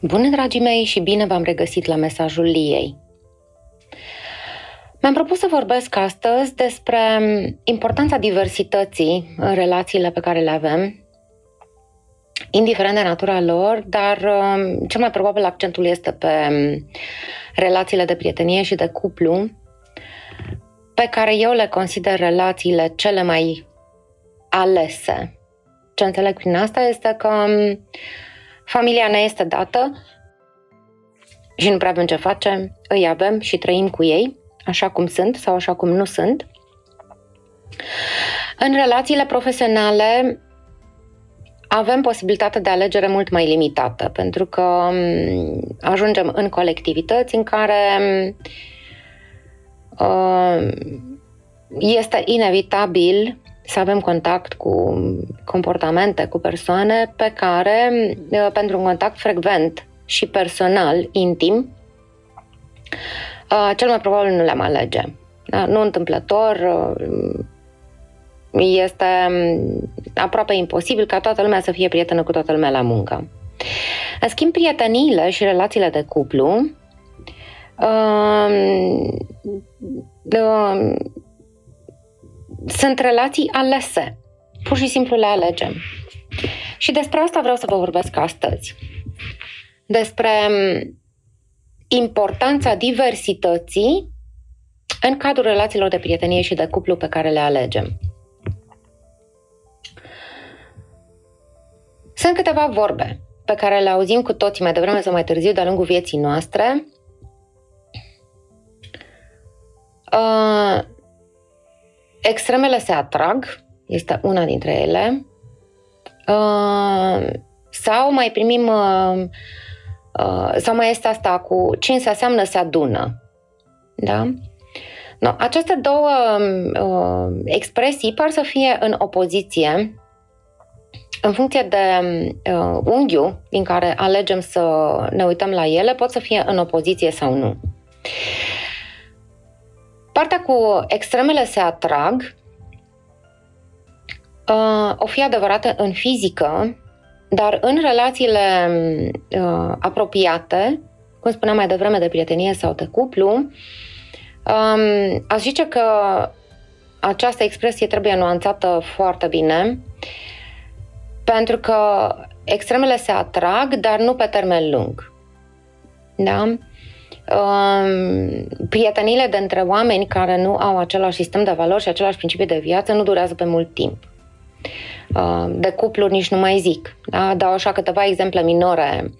Bună, dragii mei, și bine v-am regăsit la mesajul Liei. Mi-am propus să vorbesc astăzi despre importanța diversității în relațiile pe care le avem, indiferent de natura lor, dar um, cel mai probabil accentul este pe relațiile de prietenie și de cuplu, pe care eu le consider relațiile cele mai alese. Ce înțeleg prin asta este că um, Familia ne este dată și nu prea avem ce face, îi avem și trăim cu ei, așa cum sunt sau așa cum nu sunt. În relațiile profesionale avem posibilitatea de alegere mult mai limitată, pentru că mm, ajungem în colectivități în care mm, este inevitabil să avem contact cu comportamente, cu persoane pe care, uh, pentru un contact frecvent și personal, intim, uh, cel mai probabil nu le-am alege. Da? Nu întâmplător, uh, este um, aproape imposibil ca toată lumea să fie prietenă cu toată lumea la muncă. În schimb, prieteniile și relațiile de cuplu um, sunt relații alese. Pur și simplu le alegem. Și despre asta vreau să vă vorbesc astăzi. Despre mm, importanța diversității în cadrul relațiilor de prietenie și de cuplu pe care le alegem. Sunt câteva vorbe pe care le auzim cu toții mai devreme sau mai târziu de-a lungul vieții noastre. Uh, Extremele se atrag, este una dintre ele, uh, sau mai primim, uh, uh, sau mai este asta cu ce se aseamnă se adună. Da? No, aceste două uh, expresii par să fie în opoziție în funcție de uh, unghiul din care alegem să ne uităm la ele, pot să fie în opoziție sau nu. Partea cu extremele se atrag uh, o fi adevărată în fizică, dar în relațiile uh, apropiate, cum spuneam mai devreme de prietenie sau de cuplu, um, aș zice că această expresie trebuie nuanțată foarte bine, pentru că extremele se atrag, dar nu pe termen lung. Da? Prietenile de între oameni care nu au același sistem de valori și același principii de viață nu durează pe mult timp. De cupluri nici nu mai zic. Da? Dau așa câteva exemple minore.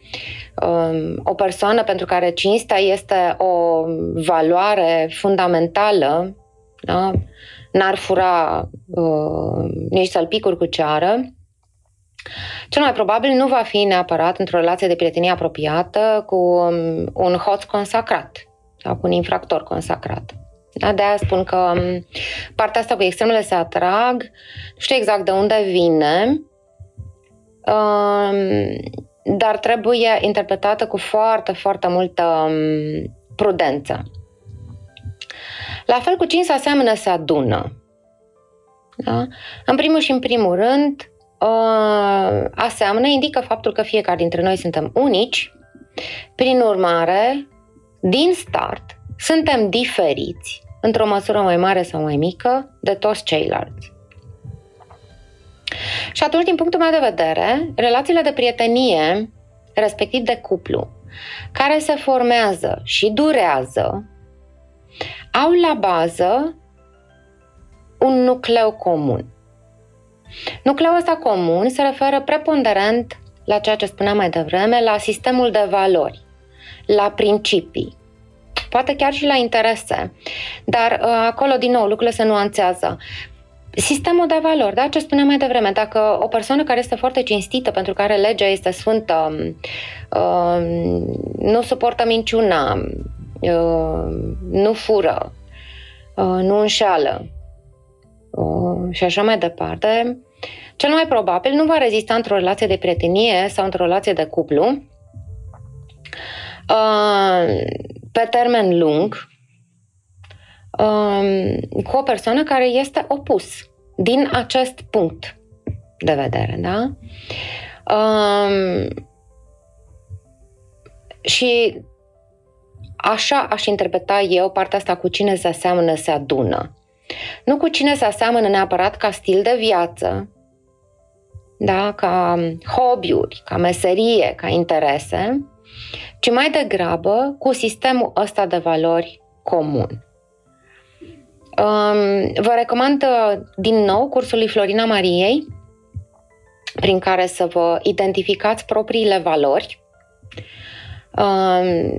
O persoană pentru care cinstea este o valoare fundamentală, da? n-ar fura uh, nici sălpicuri cu ceară, cel mai probabil nu va fi neapărat într-o relație de prietenie apropiată cu um, un hoț consacrat sau cu un infractor consacrat. Da, de aia spun că um, partea asta cu extremele se atrag, nu știu exact de unde vine, um, dar trebuie interpretată cu foarte, foarte multă prudență. La fel cu cine se aseamănă se adună. Da? În primul și în primul rând, uh, aseamănă indică faptul că fiecare dintre noi suntem unici, prin urmare, din start, suntem diferiți, într-o măsură mai mare sau mai mică, de toți ceilalți. Și atunci, din punctul meu de vedere, relațiile de prietenie, respectiv de cuplu, care se formează și durează, au la bază un nucleu comun. Nucleul ăsta comun se referă preponderent la ceea ce spuneam mai devreme, la sistemul de valori, la principii, poate chiar și la interese. Dar uh, acolo, din nou, lucrurile se nuanțează. Sistemul de valori, da? Ce spuneam mai devreme, dacă o persoană care este foarte cinstită, pentru care legea este sfântă, uh, nu suportă minciuna, uh, nu fură, uh, nu înșeală, Uh, și așa mai departe, cel mai probabil nu va rezista într-o relație de prietenie sau într-o relație de cuplu uh, pe termen lung uh, cu o persoană care este opus din acest punct de vedere, da? și așa aș interpreta eu partea asta cu cine se aseamănă, se adună. Nu cu cine se aseamănă neapărat ca stil de viață, da, ca hobby-uri, ca meserie, ca interese, ci mai degrabă cu sistemul ăsta de valori comun. Um, vă recomand uh, din nou cursul lui Florina Mariei, prin care să vă identificați propriile valori. Um,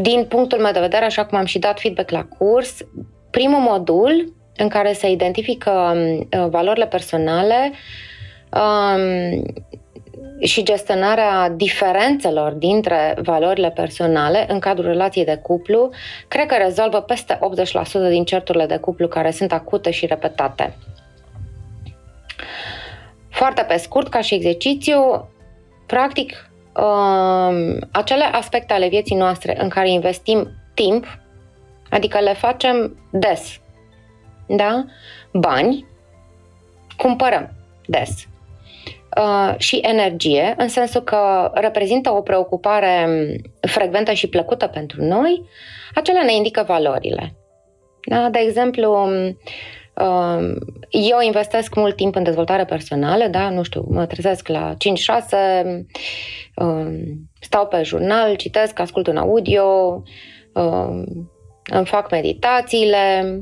din punctul meu de vedere, așa cum am și dat feedback la curs, primul modul în care se identifică um, valorile personale um, și gestionarea diferențelor dintre valorile personale în cadrul relației de cuplu, cred că rezolvă peste 80% din certurile de cuplu care sunt acute și repetate. Foarte pe scurt, ca și exercițiu, practic, um, acele aspecte ale vieții noastre în care investim timp, adică le facem des, da? Bani, cumpărăm des Uh, și energie, în sensul că reprezintă o preocupare frecventă și plăcută pentru noi, acelea ne indică valorile. Da? De exemplu, uh, eu investesc mult timp în dezvoltare personală, da? nu știu, mă trezesc la 5-6, uh, stau pe jurnal, citesc, ascult un audio, îmi fac meditațiile,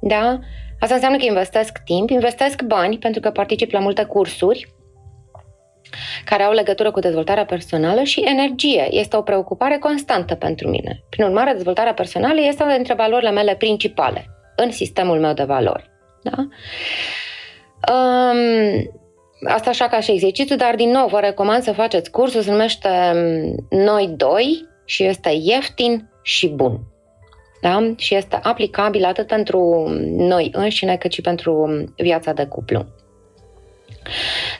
da? Asta înseamnă că investesc timp, investesc bani pentru că particip la multe cursuri care au legătură cu dezvoltarea personală și energie. Este o preocupare constantă pentru mine. Prin urmare, dezvoltarea personală este una dintre valorile mele principale în sistemul meu de valori. Da? Um, asta așa ca și exercițiu, dar din nou vă recomand să faceți cursul, se numește Noi doi și este ieftin și bun. Da? Și este aplicabil atât pentru noi înșine cât și pentru viața de cuplu.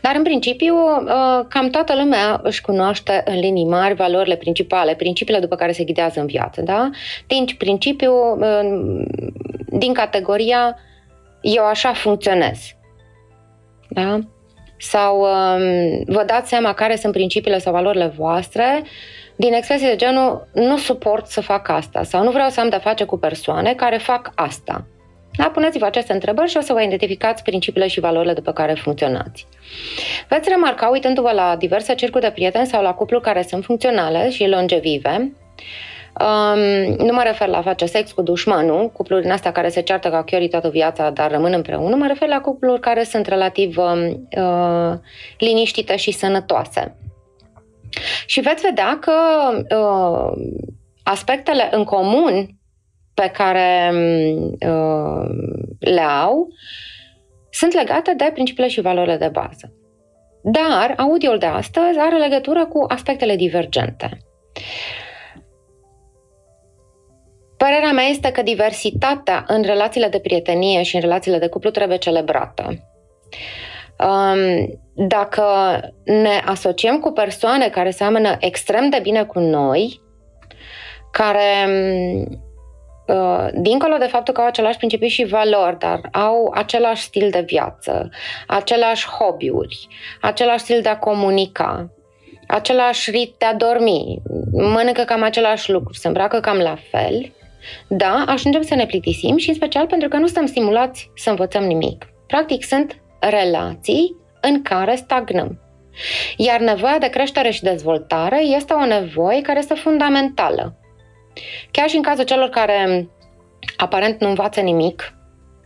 Dar, în principiu, uh, cam toată lumea își cunoaște în linii mari valorile principale, principiile după care se ghidează în viață. Da? Din principiu, uh, din categoria eu așa funcționez. Da? Sau um, vă dați seama care sunt principiile sau valorile voastre din expresii de genul nu suport să fac asta sau nu vreau să am de face cu persoane care fac asta. Da? Puneți-vă aceste întrebări și o să vă identificați principiile și valorile după care funcționați. Veți remarca, uitându-vă la diverse cercuri de prieteni sau la cupluri care sunt funcționale și longevive, Um, nu mă refer la a face sex cu dușmanul, cupluri din astea care se ceartă ca chiorii toată viața, dar rămân împreună. Mă refer la cupluri care sunt relativ um, uh, liniștite și sănătoase. Și veți vedea că uh, aspectele în comun pe care uh, le au sunt legate de principiile și valorile de bază. Dar audioul de astăzi are legătură cu aspectele divergente. Părerea mea este că diversitatea în relațiile de prietenie și în relațiile de cuplu trebuie celebrată. Um, dacă ne asociem cu persoane care seamănă extrem de bine cu noi, care Uh, dincolo de faptul că au același principii și valori, dar au același stil de viață, același hobby-uri, același stil de a comunica, același rit de a dormi, mănâncă cam același lucru, se îmbracă cam la fel, da, ajungem să ne plictisim și în special pentru că nu suntem stimulați să învățăm nimic. Practic sunt relații în care stagnăm. Iar nevoia de creștere și dezvoltare este o nevoie care este fundamentală. Chiar și în cazul celor care aparent nu învață nimic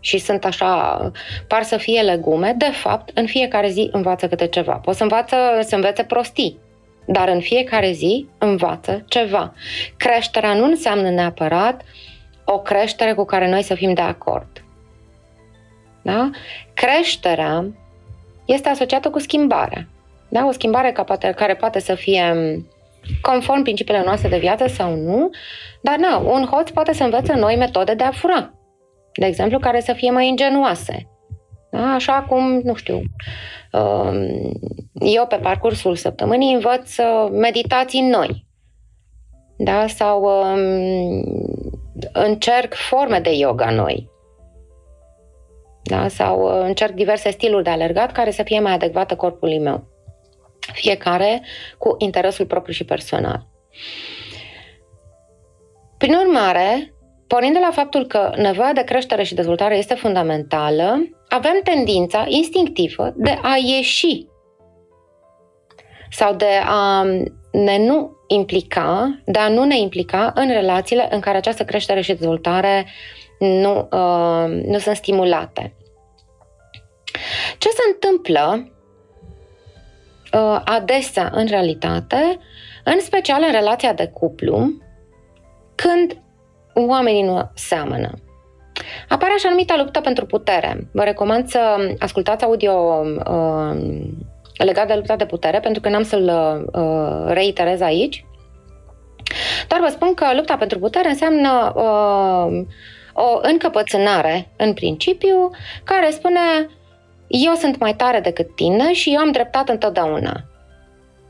și sunt așa, par să fie legume, de fapt, în fiecare zi învață câte ceva. Poți să, învață, să învețe prostii, dar în fiecare zi învață ceva. Creșterea nu înseamnă neapărat o creștere cu care noi să fim de acord. Da? Creșterea este asociată cu schimbarea. Da? O schimbare care poate să fie conform principiile noastre de viață sau nu, dar na, un hoț poate să învețe noi metode de a fura, de exemplu, care să fie mai ingenuoase. Da? Așa cum, nu știu, um, eu pe parcursul săptămânii învăț uh, meditații noi. Da? Sau um, încerc forme de yoga noi. Da? Sau uh, încerc diverse stiluri de alergat care să fie mai adecvate corpului meu fiecare cu interesul propriu și personal. Prin urmare, pornind de la faptul că nevoia de creștere și dezvoltare este fundamentală, avem tendința instinctivă de a ieși sau de a ne nu implica, de a nu ne implica în relațiile în care această creștere și dezvoltare nu, uh, nu sunt stimulate. Ce se întâmplă uh, adesea în realitate, în special în relația de cuplu, când oamenii nu seamănă. Apare așa numită luptă pentru putere. Vă recomand să ascultați audio uh, legat de lupta de putere, pentru că n-am să-l uh, reiterez aici. Dar vă spun că lupta pentru putere înseamnă uh, o încăpățânare, în principiu, care spune eu sunt mai tare decât tine și eu am dreptate întotdeauna.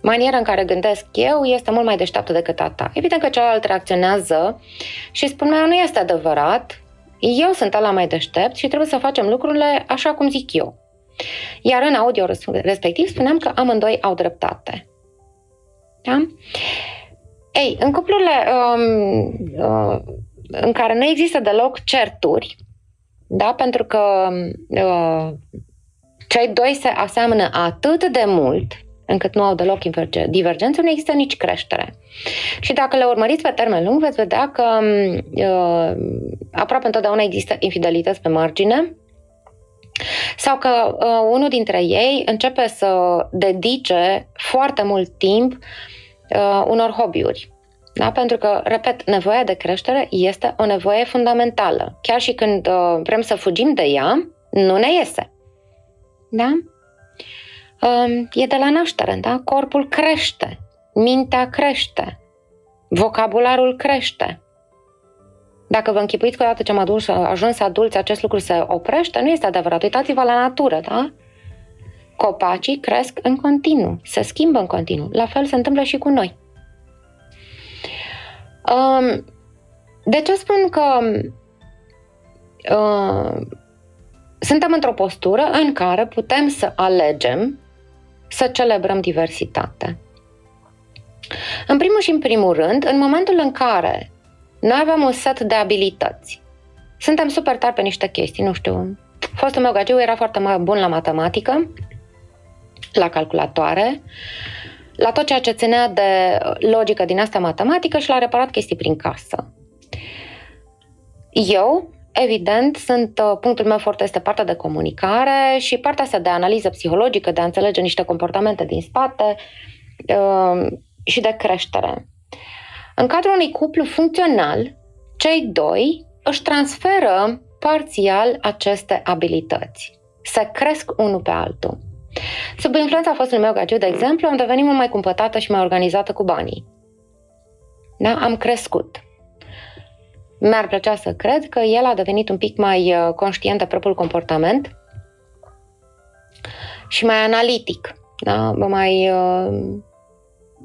Maniera în care gândesc eu este mult mai deșteaptă decât a ta. Evident că celălalt reacționează și spune, nu este adevărat, eu sunt ala mai deștept și trebuie să facem lucrurile așa cum zic eu. Iar în audio respectiv spuneam că amândoi au dreptate. Da? Ei, în cuplurile um, uh, în care nu există deloc certuri, da? pentru că uh, cei doi se aseamănă atât de mult încât nu au deloc divergențe, nu există nici creștere. Și dacă le urmăriți pe termen lung, veți vedea că uh, aproape întotdeauna există infidelități pe margine, sau că uh, unul dintre ei începe să dedice foarte mult timp uh, unor hobby-uri. Da? Pentru că, repet, nevoia de creștere este o nevoie fundamentală. Chiar și când uh, vrem să fugim de ea, nu ne iese. Da? Uh, e de la naștere, da? Corpul crește, mintea crește, vocabularul crește. Dacă vă închipuiți că odată ce am adus, ajuns adulți acest lucru se oprește, nu este adevărat. Uitați-vă la natură, da? Copacii cresc în continuu, se schimbă în continuu. La fel se întâmplă și cu noi. Um, de ce spun că uh, suntem într-o postură în care putem să alegem să celebrăm diversitate? În primul și în primul rând, în momentul în care noi avem un set de abilități. Suntem super tari pe niște chestii, nu știu. Fostul meu gagiu era foarte bun la matematică, la calculatoare, la tot ceea ce ținea de logică din asta matematică și l-a reparat chestii prin casă. Eu, evident, sunt, uh, punctul meu foarte este partea de comunicare și partea asta de analiză psihologică, de a înțelege niște comportamente din spate uh, și de creștere. În cadrul unui cuplu funcțional, cei doi își transferă parțial aceste abilități. Se cresc unul pe altul. Sub influența fostului meu gagiu, de exemplu, am devenit mult mai cumpătată și mai organizată cu banii. Da? Am crescut. Mi-ar plăcea să cred că el a devenit un pic mai uh, conștient de propriul comportament și mai analitic, da? mai uh,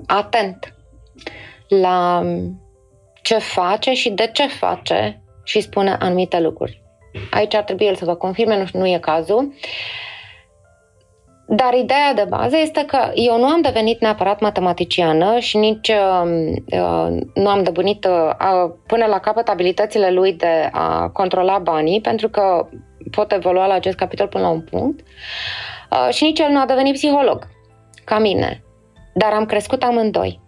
atent la ce face și de ce face și spune anumite lucruri. Aici ar trebui el să vă confirme, nu, nu e cazul. Dar ideea de bază este că eu nu am devenit neapărat matematiciană și nici uh, uh nu am debunit uh, până la capăt abilitățile lui de a controla banii, pentru că pot evolua la acest capitol până la un punct. Uh, și nici el nu a devenit psiholog, ca mine. Dar am crescut amândoi.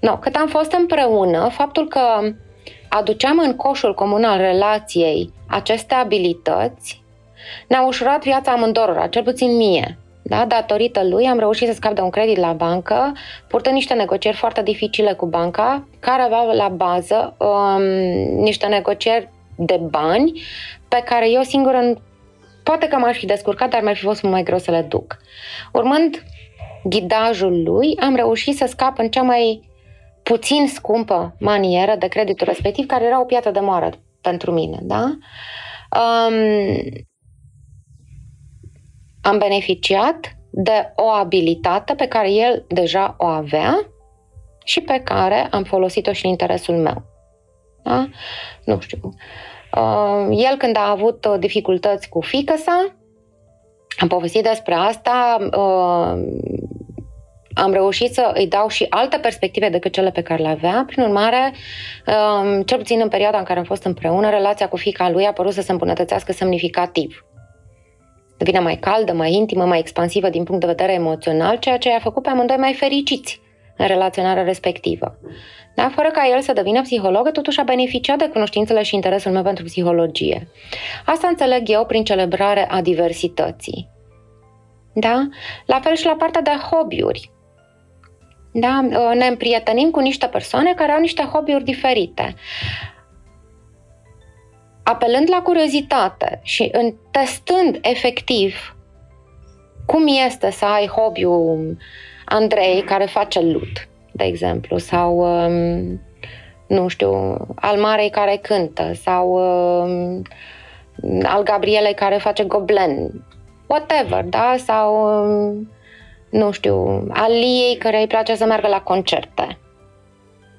No, cât am fost împreună, faptul că aduceam în coșul comun al relației aceste abilități ne-a ușurat viața amândorora, cel puțin mie. Da? Datorită lui am reușit să scap de un credit la bancă, purtând niște negocieri foarte dificile cu banca, care aveau la bază um, niște negocieri de bani pe care eu singură poate că m-aș fi descurcat, dar mi-ar fi fost mult mai greu să le duc. Urmând ghidajul lui, am reușit să scap în cea mai puțin scumpă manieră de creditul respectiv, care era o piatră de moară pentru mine. Da? Um, am beneficiat de o abilitate pe care el deja o avea și pe care am folosit-o și în interesul meu. Da? Nu știu. Uh, el când a avut uh, dificultăți cu fică sa, am povestit despre asta, uh, am reușit să îi dau și alte perspective decât cele pe care le avea. Prin urmare, um, cel puțin în perioada în care am fost împreună, relația cu fica lui a părut să se îmbunătățească semnificativ. Devine mai caldă, mai intimă, mai expansivă din punct de vedere emoțional, ceea ce a făcut pe amândoi mai fericiți în relaționarea respectivă. Da? Fără ca el să devină psiholog, totuși a beneficiat de cunoștințele și interesul meu pentru psihologie. Asta înțeleg eu prin celebrare a diversității. Da? La fel și la partea de hobby-uri. Da? Ne împrietenim cu niște persoane care au niște hobby-uri diferite. Apelând la curiozitate și în testând efectiv cum este să ai hobby-ul Andrei care face lut, de exemplu, sau um, nu știu, al Marei care cântă, sau um, al Gabrielei care face goblen, whatever, da? Sau, um, nu știu, al Liei care îi place să meargă la concerte.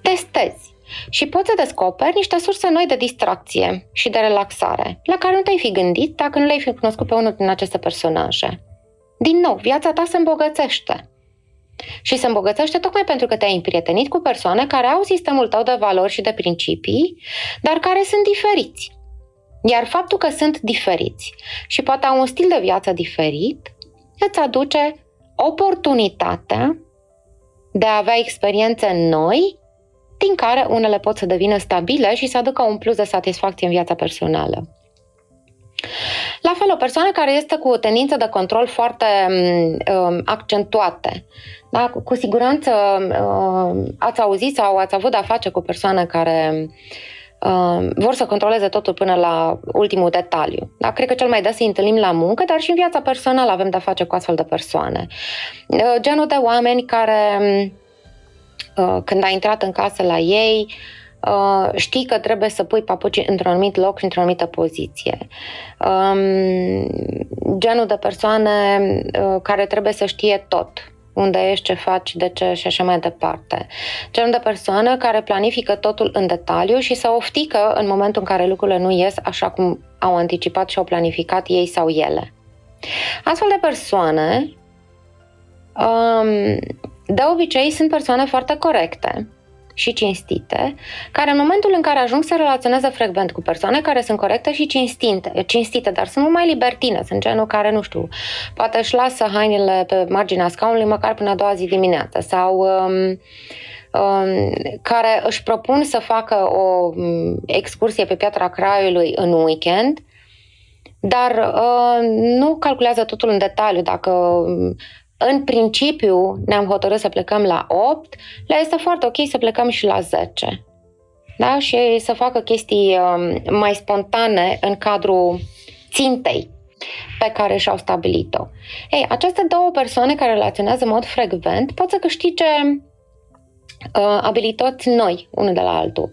Testezi și poți să descoperi niște surse noi de distracție și de relaxare, la care nu te-ai fi gândit dacă nu le-ai fi cunoscut pe unul din aceste personaje. Din nou, viața ta se îmbogățește. Și se îmbogățește tocmai pentru că te-ai împrietenit cu persoane care au sistemul tău de valori și de principii, dar care sunt diferiți. Iar faptul că sunt diferiți și poate au un stil de viață diferit, îți aduce oportunitatea de a avea experiențe noi, din care unele pot să devină stabile și să aducă un plus de satisfacție în viața personală. La fel, o persoană care este cu o tendință de control foarte um, accentuate. Da? Cu, cu siguranță um, ați auzit sau ați avut de-a face cu persoane care um, vor să controleze totul până la ultimul detaliu. Da? Cred că cel mai des îi întâlnim la muncă, dar și în viața personală avem de-a face cu astfel de persoane. Uh, genul de oameni care, uh, când ai intrat în casă la ei, uh, Uh, știi că trebuie să pui papuci într-un anumit loc și într-o anumită poziție. Um, genul de persoane uh, care trebuie să știe tot unde ești, ce faci, de ce și așa mai departe. Genul de persoană care planifică totul în detaliu și să oftică în momentul în care lucrurile nu ies așa cum au anticipat și au planificat ei sau ele. Astfel de persoane, um, de obicei, sunt persoane foarte corecte, și cinstite, care în momentul în care ajung să relaționeze frecvent cu persoane care sunt corecte și cinstite, cinstite dar sunt mult mai libertine, sunt genul care, nu știu, poate își lasă hainele pe marginea scaunului măcar până a doua zi dimineață sau um, um, care își propun să facă o um, excursie pe Piatra Craiului în weekend, dar uh, nu calculează totul în detaliu dacă um, în principiu ne-am hotărât să plecăm la 8, le este foarte ok să plecăm și la 10. Da? Și să facă chestii um, mai spontane în cadrul țintei pe care și-au stabilit-o. Ei, aceste două persoane care relaționează în mod frecvent pot să câștige uh, abilități noi, unul de la altul.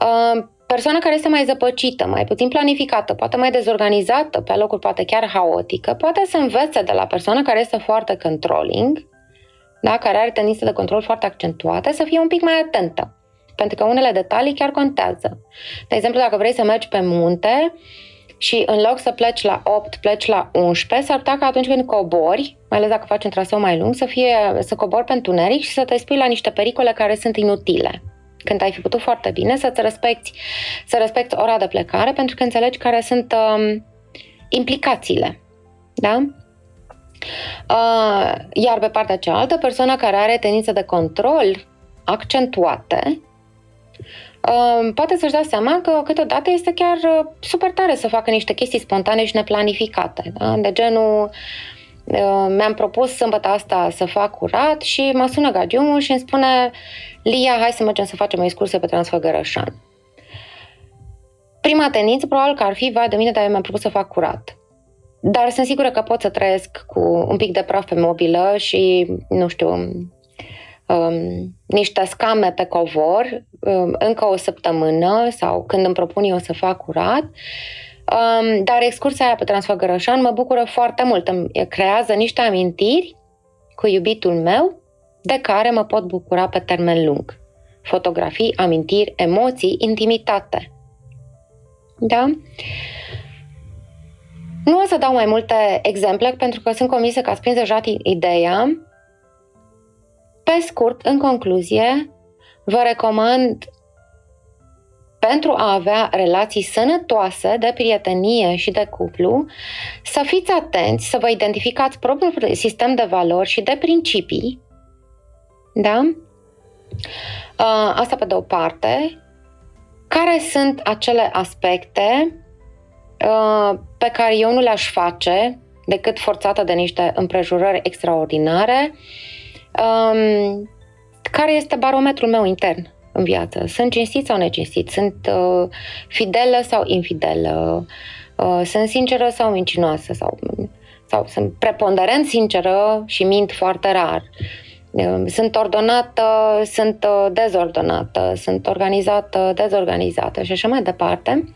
Uh, persoana care este mai zăpăcită, mai puțin planificată, poate mai dezorganizată, pe locuri poate chiar haotică, poate să învețe de la persoana care este foarte controlling, da, care are tendințe de control foarte accentuate, să fie un pic mai atentă. Pentru că unele detalii chiar contează. De exemplu, dacă vrei să mergi pe munte și în loc să pleci la 8, pleci la 11, s-ar putea că atunci când cobori, mai ales dacă faci un traseu mai lung, să, fie, să cobori pe întuneric și să te spui la niște pericole care sunt inutile când ai fi putut foarte bine să-ți respecti, să respecti ora de plecare pentru că înțelegi care sunt um, implicațiile. Da? Uh, iar pe partea cealaltă, persoana care are tendințe de control accentuate, uh, poate să-și dea seama că câteodată este chiar uh, super tare să facă niște chestii spontane și neplanificate. Da? De genul, uh, mi-am propus sâmbătă asta să fac curat și mă sună gagiumul și îmi spune Lia, hai să mergem să facem o excursie pe Transfăgărășan. Prima tendință probabil că ar fi, vai de mine, dar eu mi-am propus să fac curat. Dar sunt sigură că pot să trăiesc cu un pic de praf pe mobilă și, nu știu, um, niște scame pe covor um, încă o săptămână sau când îmi propun eu să fac curat. Um, dar excursia aia pe Transfăgărășan mă bucură foarte mult. Îmi creează niște amintiri cu iubitul meu de care mă pot bucura pe termen lung. Fotografii, amintiri, emoții, intimitate. Da? Nu o să dau mai multe exemple pentru că sunt convinsă că ați prins deja ideea. Pe scurt, în concluzie, vă recomand pentru a avea relații sănătoase de prietenie și de cuplu, să fiți atenți, să vă identificați propriul sistem de valori și de principii. Da? Asta pe de o parte. Care sunt acele aspecte pe care eu nu le-aș face decât forțată de niște împrejurări extraordinare? Care este barometrul meu intern? În viață. Sunt cinstit sau necinstit? Sunt uh, fidelă sau infidelă? Uh, sunt sinceră sau mincinoasă? Sau, sau sunt preponderent sinceră și mint foarte rar? Uh, sunt ordonată, sunt uh, dezordonată, sunt organizată, dezorganizată și așa mai departe.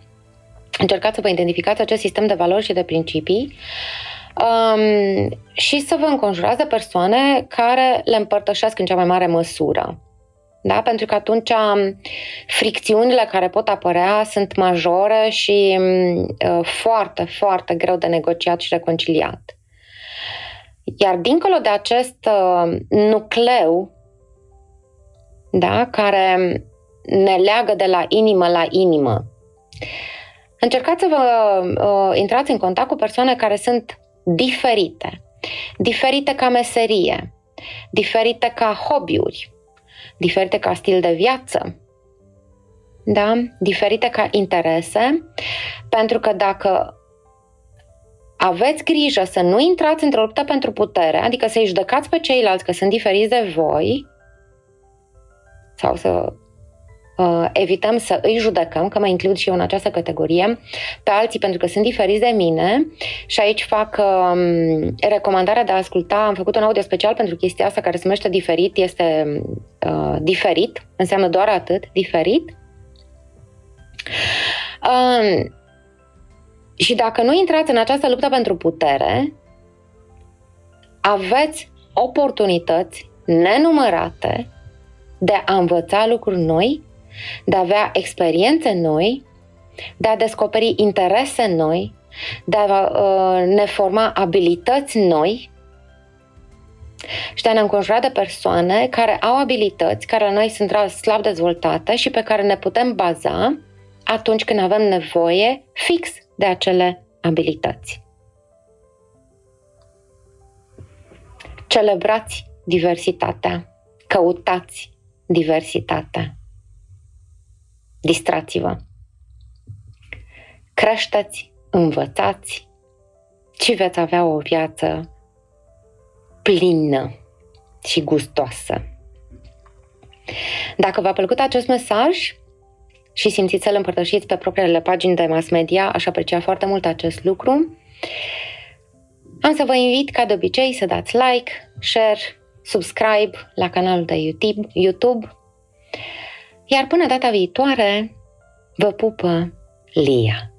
Încercați să vă identificați acest sistem de valori și de principii um, și să vă înconjurați de persoane care le împărtășesc în cea mai mare măsură. Da? Pentru că atunci um, fricțiunile care pot apărea sunt majore și um, uh, foarte, foarte greu de negociat și reconciliat. Iar dincolo de acest uh, nucleu da, care ne leagă de la inimă la inimă, încercați să vă uh, intrați în contact cu persoane care sunt diferite. Diferite ca meserie, diferite ca hobby-uri, diferite ca stil de viață, da? diferite ca interese, pentru că dacă aveți grijă să nu intrați într-o luptă pentru putere, adică să-i judecați pe ceilalți că sunt diferiți de voi, sau să uh, evităm să îi judecăm, că mă includ și eu în această categorie, pe alții pentru că sunt diferiți de mine. Și aici fac uh, recomandarea de a asculta, am făcut un audio special pentru chestia asta care se numește diferit, este uh, diferit, înseamnă doar atât, diferit. Uh, și dacă nu intrați în această luptă pentru putere, aveți oportunități nenumărate de a învăța lucruri noi de a avea experiențe noi, de a descoperi interese noi, de a uh, ne forma abilități noi și de a ne înconjura de persoane care au abilități, care la noi sunt slab dezvoltate și pe care ne putem baza atunci când avem nevoie fix de acele abilități. Celebrați diversitatea, căutați diversitatea. Distrați-vă! Creșteți, învățați și veți avea o viață plină și gustoasă. Dacă v-a plăcut acest mesaj și simțiți să-l împărtășiți pe propriile pagini de mass media, aș aprecia foarte mult acest lucru. Am să vă invit, ca de obicei, să dați like, share, subscribe la canalul de YouTube, YouTube iar până data viitoare, vă pupă Lia.